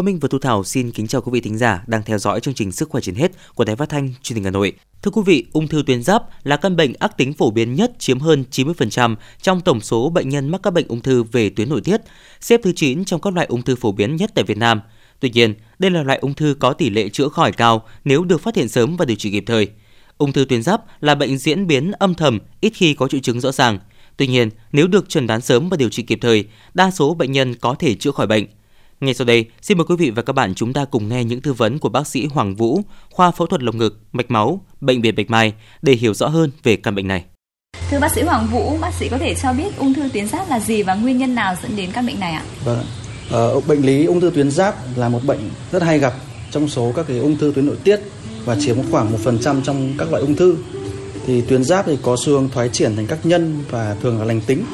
Quang Minh và Thu Thảo xin kính chào quý vị thính giả đang theo dõi chương trình Sức khỏe trên hết của Đài Phát thanh Truyền hình Hà Nội. Thưa quý vị, ung thư tuyến giáp là căn bệnh ác tính phổ biến nhất chiếm hơn 90% trong tổng số bệnh nhân mắc các bệnh ung thư về tuyến nội tiết, xếp thứ 9 trong các loại ung thư phổ biến nhất tại Việt Nam. Tuy nhiên, đây là loại ung thư có tỷ lệ chữa khỏi cao nếu được phát hiện sớm và điều trị kịp thời. Ung thư tuyến giáp là bệnh diễn biến âm thầm, ít khi có triệu chứng rõ ràng. Tuy nhiên, nếu được chẩn đoán sớm và điều trị kịp thời, đa số bệnh nhân có thể chữa khỏi bệnh. Ngay sau đây, xin mời quý vị và các bạn chúng ta cùng nghe những tư vấn của bác sĩ Hoàng Vũ, khoa phẫu thuật lồng ngực, mạch máu, bệnh viện Bạch Mai để hiểu rõ hơn về căn bệnh này. Thưa bác sĩ Hoàng Vũ, bác sĩ có thể cho biết ung thư tuyến giáp là gì và nguyên nhân nào dẫn đến căn bệnh này ạ? Vâng, ờ, bệnh lý ung thư tuyến giáp là một bệnh rất hay gặp trong số các cái ung thư tuyến nội tiết và chiếm khoảng 1% trong các loại ung thư. Thì tuyến giáp thì có xu hướng thoái triển thành các nhân và thường là lành tính.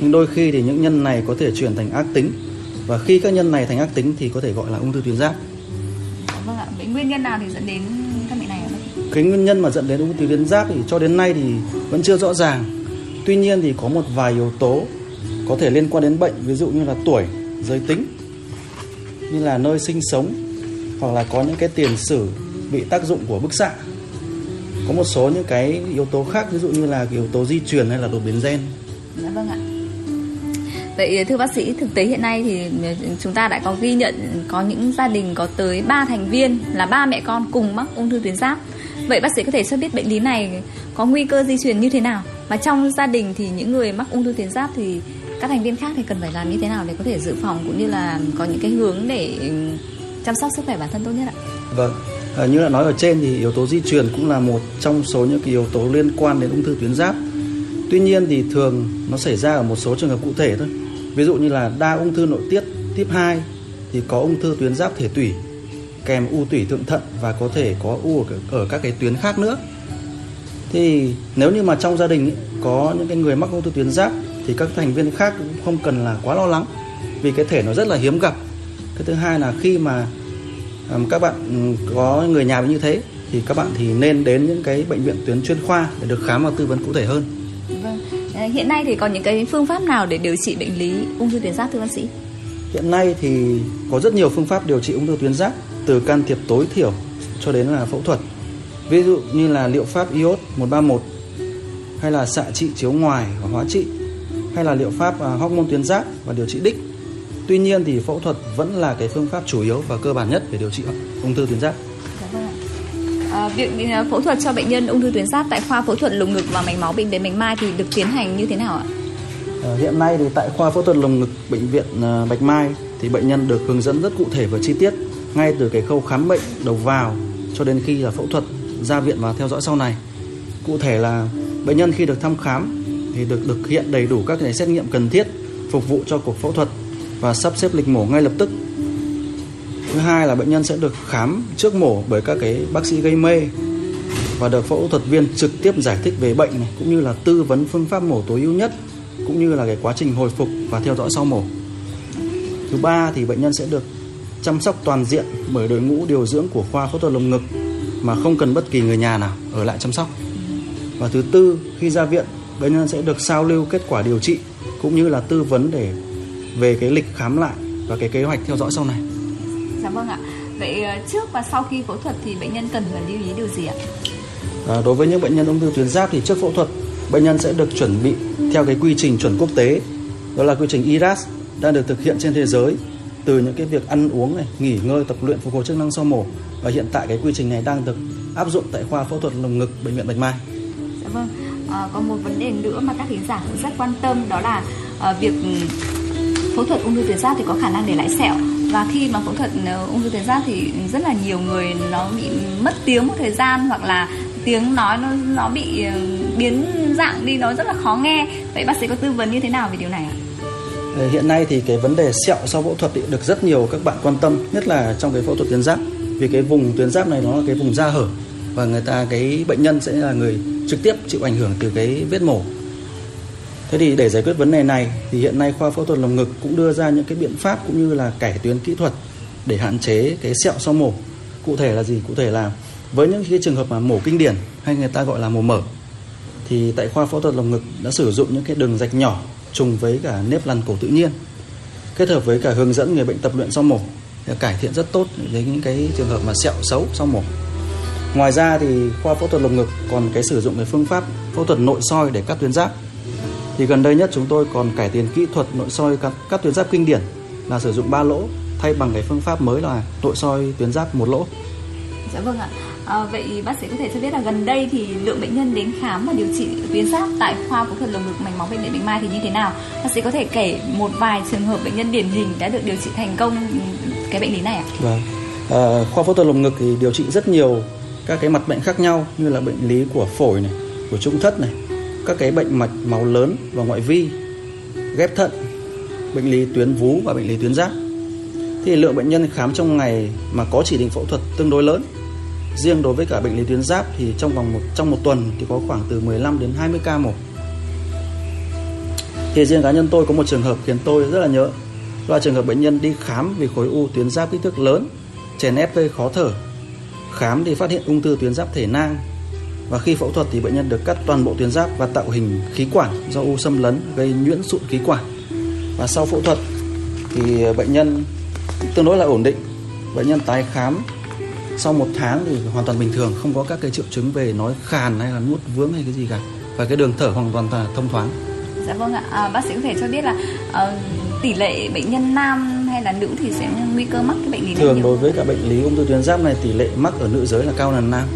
Nhưng đôi khi thì những nhân này có thể chuyển thành ác tính và khi các nhân này thành ác tính thì có thể gọi là ung thư tuyến giáp. Vâng ạ, vậy nguyên nhân nào thì dẫn đến căn bệnh này ạ? Cái nguyên nhân mà dẫn đến ung thư tuyến giáp thì cho đến nay thì vẫn chưa rõ ràng. Tuy nhiên thì có một vài yếu tố có thể liên quan đến bệnh, ví dụ như là tuổi, giới tính, như là nơi sinh sống hoặc là có những cái tiền sử bị tác dụng của bức xạ. Có một số những cái yếu tố khác ví dụ như là yếu tố di truyền hay là đột biến gen. Dạ vâng ạ. Vậy thưa bác sĩ, thực tế hiện nay thì chúng ta đã có ghi nhận có những gia đình có tới 3 thành viên là ba mẹ con cùng mắc ung thư tuyến giáp. Vậy bác sĩ có thể cho biết bệnh lý này có nguy cơ di truyền như thế nào? Và trong gia đình thì những người mắc ung thư tuyến giáp thì các thành viên khác thì cần phải làm như thế nào để có thể dự phòng cũng như là có những cái hướng để ừ, chăm sóc sức khỏe bản thân tốt nhất ạ? Vâng, à, như đã nói ở trên thì yếu tố di truyền cũng là một trong số những cái yếu tố liên quan đến ung thư tuyến giáp. Tuy nhiên thì thường nó xảy ra ở một số trường hợp cụ thể thôi. Ví dụ như là đa ung thư nội tiết tiếp 2 thì có ung thư tuyến giáp thể tủy kèm u tủy thượng thận và có thể có u ở, ở các cái tuyến khác nữa. Thì nếu như mà trong gia đình có những cái người mắc ung thư tuyến giáp thì các thành viên khác cũng không cần là quá lo lắng vì cái thể nó rất là hiếm gặp. Cái thứ hai là khi mà các bạn có người nhà như thế thì các bạn thì nên đến những cái bệnh viện tuyến chuyên khoa để được khám và tư vấn cụ thể hơn. Vâng. Ờ, hiện nay thì có những cái phương pháp nào để điều trị bệnh lý ung thư tuyến giáp thưa bác sĩ? Hiện nay thì có rất nhiều phương pháp điều trị ung thư tuyến giáp từ can thiệp tối thiểu cho đến là phẫu thuật. Ví dụ như là liệu pháp iốt 131 hay là xạ trị chiếu ngoài và hóa trị hay là liệu pháp à, hormone tuyến giáp và điều trị đích. Tuy nhiên thì phẫu thuật vẫn là cái phương pháp chủ yếu và cơ bản nhất để điều trị ung thư tuyến giáp. À, việc phẫu thuật cho bệnh nhân ung thư tuyến giáp tại khoa phẫu thuật lồng ngực và mạch máu bệnh viện Bạch Mai thì được tiến hành như thế nào ạ? Ờ, hiện nay thì tại khoa phẫu thuật lồng ngực bệnh viện à, Bạch Mai thì bệnh nhân được hướng dẫn rất cụ thể và chi tiết ngay từ cái khâu khám bệnh đầu vào cho đến khi là phẫu thuật ra viện và theo dõi sau này. Cụ thể là bệnh nhân khi được thăm khám thì được thực hiện đầy đủ các cái xét nghiệm cần thiết phục vụ cho cuộc phẫu thuật và sắp xếp lịch mổ ngay lập tức. Thứ hai là bệnh nhân sẽ được khám trước mổ bởi các cái bác sĩ gây mê và được phẫu thuật viên trực tiếp giải thích về bệnh này cũng như là tư vấn phương pháp mổ tối ưu nhất cũng như là cái quá trình hồi phục và theo dõi sau mổ. Thứ ba thì bệnh nhân sẽ được chăm sóc toàn diện bởi đội ngũ điều dưỡng của khoa phẫu thuật lồng ngực mà không cần bất kỳ người nhà nào ở lại chăm sóc. Và thứ tư, khi ra viện, bệnh nhân sẽ được sao lưu kết quả điều trị cũng như là tư vấn để về cái lịch khám lại và cái kế hoạch theo dõi sau này. Dạ vâng ạ. Vậy ờ, trước và sau khi phẫu thuật thì bệnh nhân cần phải lưu ý điều gì ạ? À, đối với những bệnh nhân ung thư tuyến giáp thì trước phẫu thuật bệnh nhân sẽ được chuẩn bị theo cái quy trình chuẩn quốc tế đó là quy trình IRAS đang được thực hiện trên thế giới từ những cái việc ăn uống này, nghỉ ngơi, tập luyện phục hồi chức năng sau mổ và hiện tại cái quy trình này đang được áp dụng tại khoa phẫu thuật lồng ngực bệnh viện Bạch Mai. Dạ vâng. À, có một vấn đề nữa mà các khán giả cũng rất quan tâm đó là à, việc phẫu thuật ung thư tuyến giáp thì có khả năng để lại sẹo. Và khi mà phẫu thuật ờ, ung thư tuyến giáp thì rất là nhiều người nó bị mất tiếng một thời gian hoặc là tiếng nói nó nó bị ờ, biến dạng đi, nó rất là khó nghe. Vậy bác sĩ có tư vấn như thế nào về điều này ạ? Ờ, hiện nay thì cái vấn đề sẹo sau phẫu thuật được rất nhiều các bạn quan tâm, nhất là trong cái phẫu thuật tuyến giáp. Vì cái vùng tuyến giáp này nó là cái vùng da hở và người ta, cái bệnh nhân sẽ là người trực tiếp chịu ảnh hưởng từ cái vết mổ. Thế thì để giải quyết vấn đề này thì hiện nay khoa phẫu thuật lồng ngực cũng đưa ra những cái biện pháp cũng như là cải tiến kỹ thuật để hạn chế cái sẹo sau mổ. Cụ thể là gì? Cụ thể là với những cái trường hợp mà mổ kinh điển hay người ta gọi là mổ mở, thì tại khoa phẫu thuật lồng ngực đã sử dụng những cái đường rạch nhỏ trùng với cả nếp lằn cổ tự nhiên, kết hợp với cả hướng dẫn người bệnh tập luyện sau mổ để cải thiện rất tốt với những cái trường hợp mà sẹo xấu sau mổ. Ngoài ra thì khoa phẫu thuật lồng ngực còn cái sử dụng cái phương pháp phẫu thuật nội soi để cắt tuyến giáp. Thì gần đây nhất chúng tôi còn cải tiến kỹ thuật nội soi cắt, cắt tuyến giáp kinh điển là sử dụng ba lỗ thay bằng cái phương pháp mới là nội soi tuyến giáp một lỗ. Dạ vâng ạ. À, vậy bác sĩ có thể cho biết là gần đây thì lượng bệnh nhân đến khám và điều trị tuyến giáp tại khoa phẫu thuật lồng ngực mạch máu bệnh viện Bạch Mai thì như thế nào? Bác sĩ có thể kể một vài trường hợp bệnh nhân điển hình đã được điều trị thành công cái bệnh lý này ạ? Vâng. À, khoa phẫu thuật lồng ngực thì điều trị rất nhiều các cái mặt bệnh khác nhau như là bệnh lý của phổi này, của trung thất này, các cái bệnh mạch máu lớn và ngoại vi, ghép thận, bệnh lý tuyến vú và bệnh lý tuyến giáp. Thì lượng bệnh nhân khám trong ngày mà có chỉ định phẫu thuật tương đối lớn. Riêng đối với cả bệnh lý tuyến giáp thì trong vòng một trong một tuần thì có khoảng từ 15 đến 20 ca mổ. Thì riêng cá nhân tôi có một trường hợp khiến tôi rất là nhớ là trường hợp bệnh nhân đi khám vì khối u tuyến giáp kích thước lớn, chèn ép gây khó thở. Khám thì phát hiện ung thư tuyến giáp thể nang và khi phẫu thuật thì bệnh nhân được cắt toàn bộ tuyến giáp và tạo hình khí quản do u xâm lấn gây nhuyễn sụn khí quản. Và sau phẫu thuật thì bệnh nhân tương đối là ổn định. Bệnh nhân tái khám sau một tháng thì hoàn toàn bình thường, không có các cái triệu chứng về nói khàn hay là nuốt vướng hay cái gì cả. Và cái đường thở hoàn toàn là thông thoáng. Dạ vâng ạ. À, bác sĩ có thể cho biết là uh, tỷ lệ bệnh nhân nam hay là nữ thì sẽ nguy cơ mắc cái bệnh lý Thường đối với cả bệnh lý ung thư tuyến giáp này tỷ lệ mắc ở nữ giới là cao hơn nam.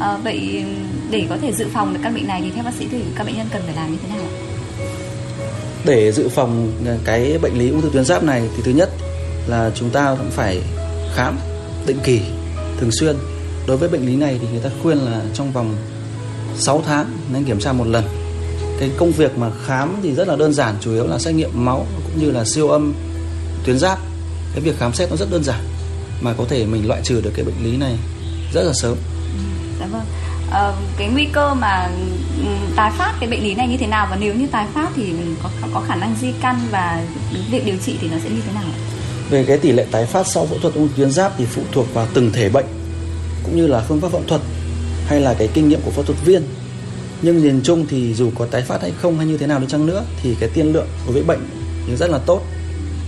À, vậy để có thể dự phòng được căn bệnh này thì theo bác sĩ thì các bệnh nhân cần phải làm như thế nào để dự phòng cái bệnh lý ung thư tuyến giáp này thì thứ nhất là chúng ta cũng phải khám định kỳ thường xuyên. Đối với bệnh lý này thì người ta khuyên là trong vòng 6 tháng nên kiểm tra một lần. Cái công việc mà khám thì rất là đơn giản chủ yếu là xét nghiệm máu cũng như là siêu âm tuyến giáp. Cái việc khám xét nó rất đơn giản mà có thể mình loại trừ được cái bệnh lý này rất là sớm Dạ vâng. à, cái nguy cơ mà ừ, tái phát cái bệnh lý này như thế nào và nếu như tái phát thì có có khả năng di căn và việc điều trị thì nó sẽ như thế nào? Về cái tỷ lệ tái phát sau phẫu thuật ung thư tuyến giáp thì phụ thuộc vào từng thể bệnh cũng như là phương pháp phẫu thuật hay là cái kinh nghiệm của phẫu thuật viên. Nhưng nhìn chung thì dù có tái phát hay không hay như thế nào đi chăng nữa thì cái tiên lượng đối với bệnh thì rất là tốt.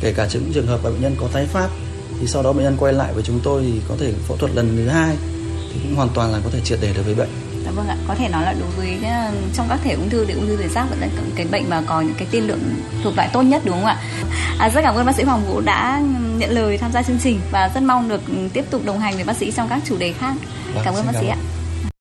Kể cả những trường hợp mà bệnh nhân có tái phát thì sau đó bệnh nhân quay lại với chúng tôi thì có thể phẫu thuật lần thứ hai cũng hoàn toàn là có thể triệt để được với bệnh. Dạ vâng ạ, có thể nói là đối với ờ, trong các thể ung thư thì ung thư tuyến giáp vẫn là cái bệnh mà có những cái tiên lượng thuộc loại tốt nhất đúng không ạ? À, rất cảm ơn bác sĩ Hoàng Vũ đã nhận lời tham gia chương trình và rất mong được tiếp tục đồng hành với bác sĩ trong các chủ đề khác. Vâng, Cảm ơn bác sĩ ạ.